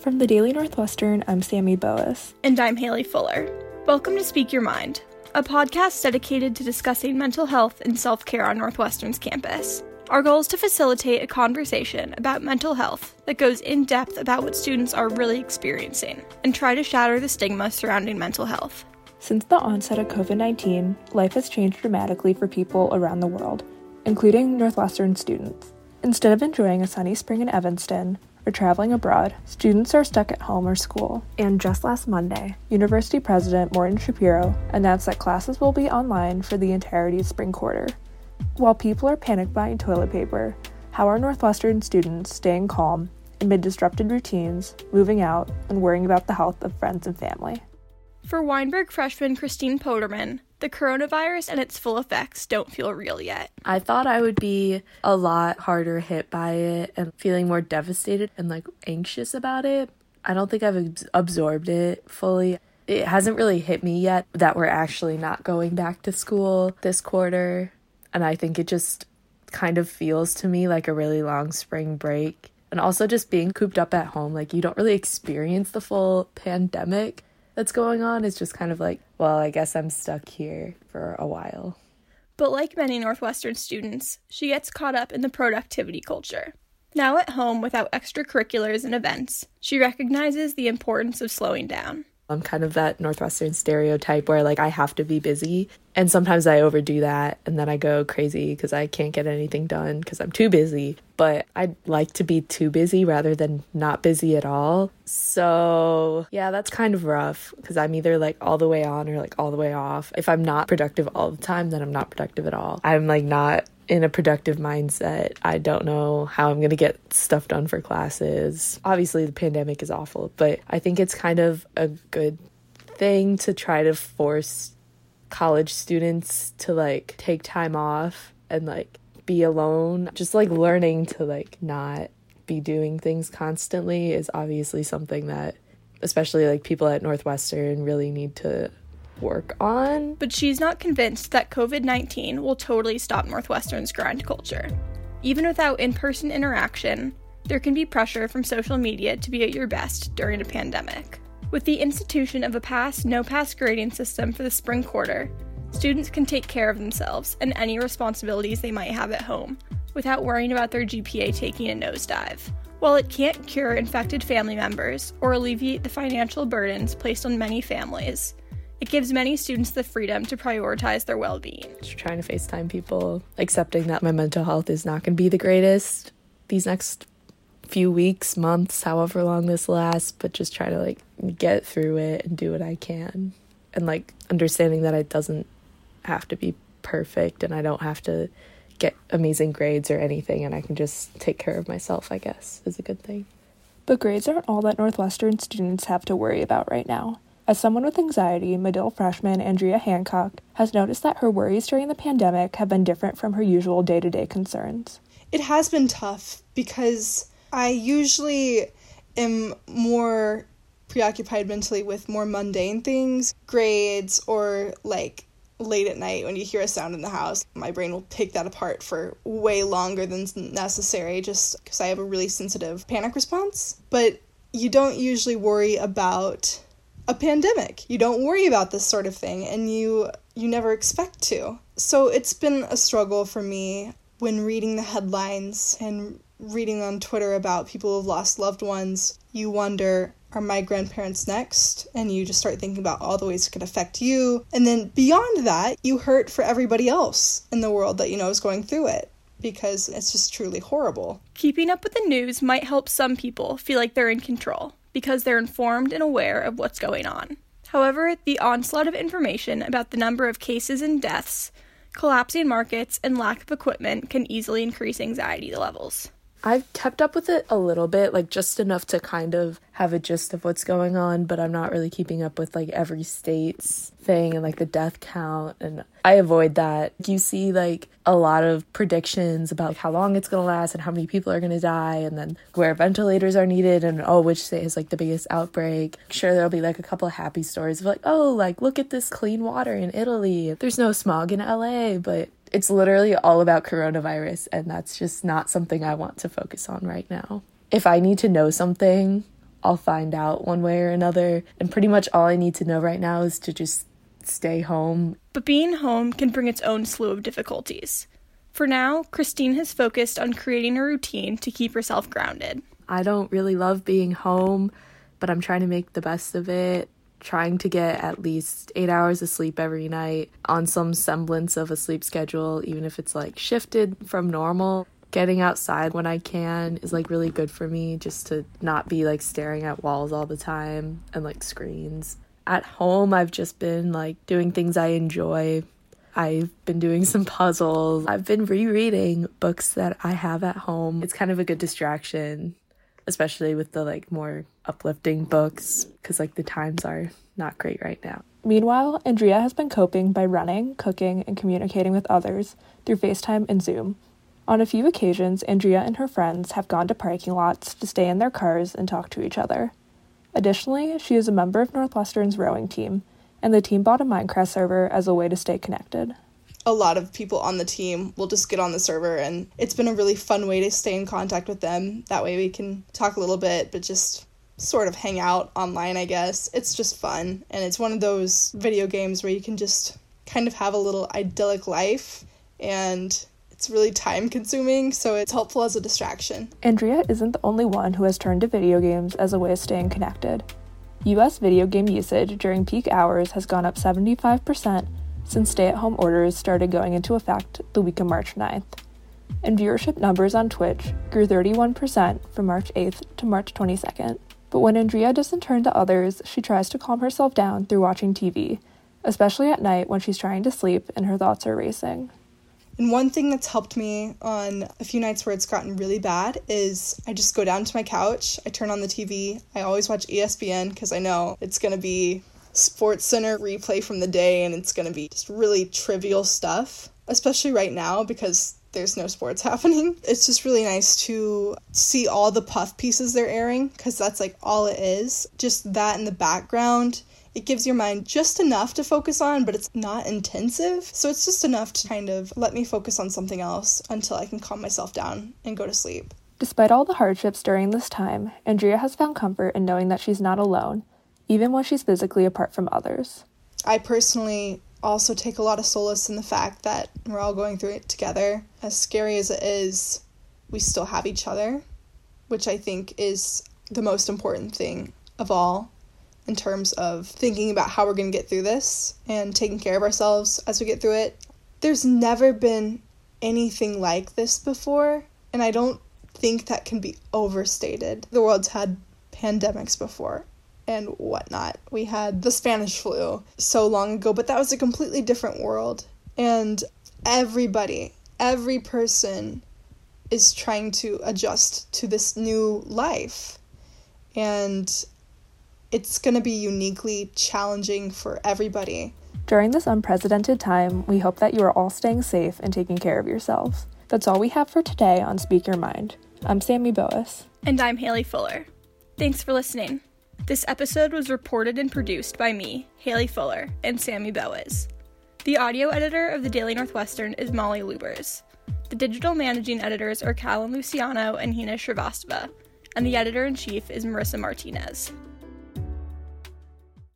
From the Daily Northwestern, I'm Sammy Boas. And I'm Haley Fuller. Welcome to Speak Your Mind, a podcast dedicated to discussing mental health and self care on Northwestern's campus. Our goal is to facilitate a conversation about mental health that goes in depth about what students are really experiencing and try to shatter the stigma surrounding mental health. Since the onset of COVID 19, life has changed dramatically for people around the world, including Northwestern students. Instead of enjoying a sunny spring in Evanston or traveling abroad, students are stuck at home or school. And just last Monday, University President Morton Schapiro announced that classes will be online for the entirety of spring quarter. While people are panic buying toilet paper, how are Northwestern students staying calm amid disrupted routines, moving out, and worrying about the health of friends and family? For Weinberg freshman Christine Potermin, the coronavirus and its full effects don't feel real yet. I thought I would be a lot harder hit by it and feeling more devastated and like anxious about it. I don't think I've absorbed it fully. It hasn't really hit me yet that we're actually not going back to school this quarter. And I think it just kind of feels to me like a really long spring break. And also just being cooped up at home, like you don't really experience the full pandemic that's going on. It's just kind of like, well, I guess I'm stuck here for a while. But like many Northwestern students, she gets caught up in the productivity culture. Now at home without extracurriculars and events, she recognizes the importance of slowing down. I'm kind of that Northwestern stereotype where like I have to be busy. And sometimes I overdo that and then I go crazy because I can't get anything done because I'm too busy. But I'd like to be too busy rather than not busy at all. So yeah, that's kind of rough because I'm either like all the way on or like all the way off. If I'm not productive all the time, then I'm not productive at all. I'm like not in a productive mindset. I don't know how I'm going to get stuff done for classes. Obviously, the pandemic is awful, but I think it's kind of a good thing to try to force college students to like take time off and like be alone. Just like learning to like not be doing things constantly is obviously something that especially like people at Northwestern really need to work on. But she's not convinced that COVID 19 will totally stop Northwestern's grind culture. Even without in person interaction, there can be pressure from social media to be at your best during a pandemic. With the institution of a pass no pass grading system for the spring quarter, students can take care of themselves and any responsibilities they might have at home without worrying about their GPA taking a nosedive. While it can't cure infected family members or alleviate the financial burdens placed on many families, it gives many students the freedom to prioritize their well being. Trying to FaceTime people, accepting that my mental health is not going to be the greatest these next few weeks, months, however long this lasts, but just trying to like get through it and do what I can. And like understanding that it doesn't have to be perfect and I don't have to get amazing grades or anything and I can just take care of myself, I guess, is a good thing. But grades aren't all that Northwestern students have to worry about right now. As someone with anxiety, Medill freshman Andrea Hancock has noticed that her worries during the pandemic have been different from her usual day to day concerns. It has been tough because I usually am more preoccupied mentally with more mundane things, grades, or like late at night when you hear a sound in the house. My brain will pick that apart for way longer than necessary just because I have a really sensitive panic response. But you don't usually worry about a pandemic. You don't worry about this sort of thing and you you never expect to. So it's been a struggle for me when reading the headlines and reading on Twitter about people who've lost loved ones. You wonder, are my grandparents next? And you just start thinking about all the ways it could affect you. And then beyond that, you hurt for everybody else in the world that you know is going through it because it's just truly horrible. Keeping up with the news might help some people feel like they're in control because they're informed and aware of what's going on. However, the onslaught of information about the number of cases and deaths, collapsing markets, and lack of equipment can easily increase anxiety levels. I've kept up with it a little bit, like just enough to kind of have a gist of what's going on, but I'm not really keeping up with like every state's thing and like the death count. And I avoid that. You see like a lot of predictions about how long it's going to last and how many people are going to die, and then where ventilators are needed, and oh, which state has like the biggest outbreak. Sure, there'll be like a couple happy stories of like, oh, like look at this clean water in Italy. There's no smog in LA, but it's literally all about coronavirus, and that's just not something I want to focus on right now. If I need to know something, I'll find out one way or another. And pretty much all I need to know right now is to just stay home. But being home can bring its own slew of difficulties. For now, Christine has focused on creating a routine to keep herself grounded. I don't really love being home, but I'm trying to make the best of it. Trying to get at least eight hours of sleep every night on some semblance of a sleep schedule, even if it's like shifted from normal. Getting outside when I can is like really good for me just to not be like staring at walls all the time and like screens. At home, I've just been like doing things I enjoy. I've been doing some puzzles. I've been rereading books that I have at home. It's kind of a good distraction especially with the like more uplifting books because like the times are not great right now. Meanwhile, Andrea has been coping by running, cooking, and communicating with others through FaceTime and Zoom. On a few occasions, Andrea and her friends have gone to parking lots to stay in their cars and talk to each other. Additionally, she is a member of Northwestern's rowing team, and the team bought a Minecraft server as a way to stay connected a lot of people on the team will just get on the server and it's been a really fun way to stay in contact with them. That way we can talk a little bit but just sort of hang out online, I guess. It's just fun and it's one of those video games where you can just kind of have a little idyllic life and it's really time consuming, so it's helpful as a distraction. Andrea isn't the only one who has turned to video games as a way of staying connected. US video game usage during peak hours has gone up 75% since stay at home orders started going into effect the week of March 9th. And viewership numbers on Twitch grew 31% from March 8th to March 22nd. But when Andrea doesn't turn to others, she tries to calm herself down through watching TV, especially at night when she's trying to sleep and her thoughts are racing. And one thing that's helped me on a few nights where it's gotten really bad is I just go down to my couch, I turn on the TV, I always watch ESPN because I know it's going to be Sports Center replay from the day, and it's going to be just really trivial stuff, especially right now because there's no sports happening. It's just really nice to see all the puff pieces they're airing because that's like all it is. Just that in the background. It gives your mind just enough to focus on, but it's not intensive. So it's just enough to kind of let me focus on something else until I can calm myself down and go to sleep. Despite all the hardships during this time, Andrea has found comfort in knowing that she's not alone even when she's physically apart from others. I personally also take a lot of solace in the fact that we're all going through it together. As scary as it is, we still have each other, which I think is the most important thing of all in terms of thinking about how we're going to get through this and taking care of ourselves as we get through it. There's never been anything like this before, and I don't think that can be overstated. The world's had pandemics before, and whatnot. We had the Spanish flu so long ago, but that was a completely different world. And everybody, every person is trying to adjust to this new life. And it's going to be uniquely challenging for everybody. During this unprecedented time, we hope that you are all staying safe and taking care of yourself. That's all we have for today on Speak Your Mind. I'm Sammy Boas. And I'm Haley Fuller. Thanks for listening. This episode was reported and produced by me, Haley Fuller, and Sammy Bowes. The audio editor of the Daily Northwestern is Molly Lubers. The digital managing editors are Callan Luciano and Hina Shrivastava, and the editor in chief is Marissa Martinez.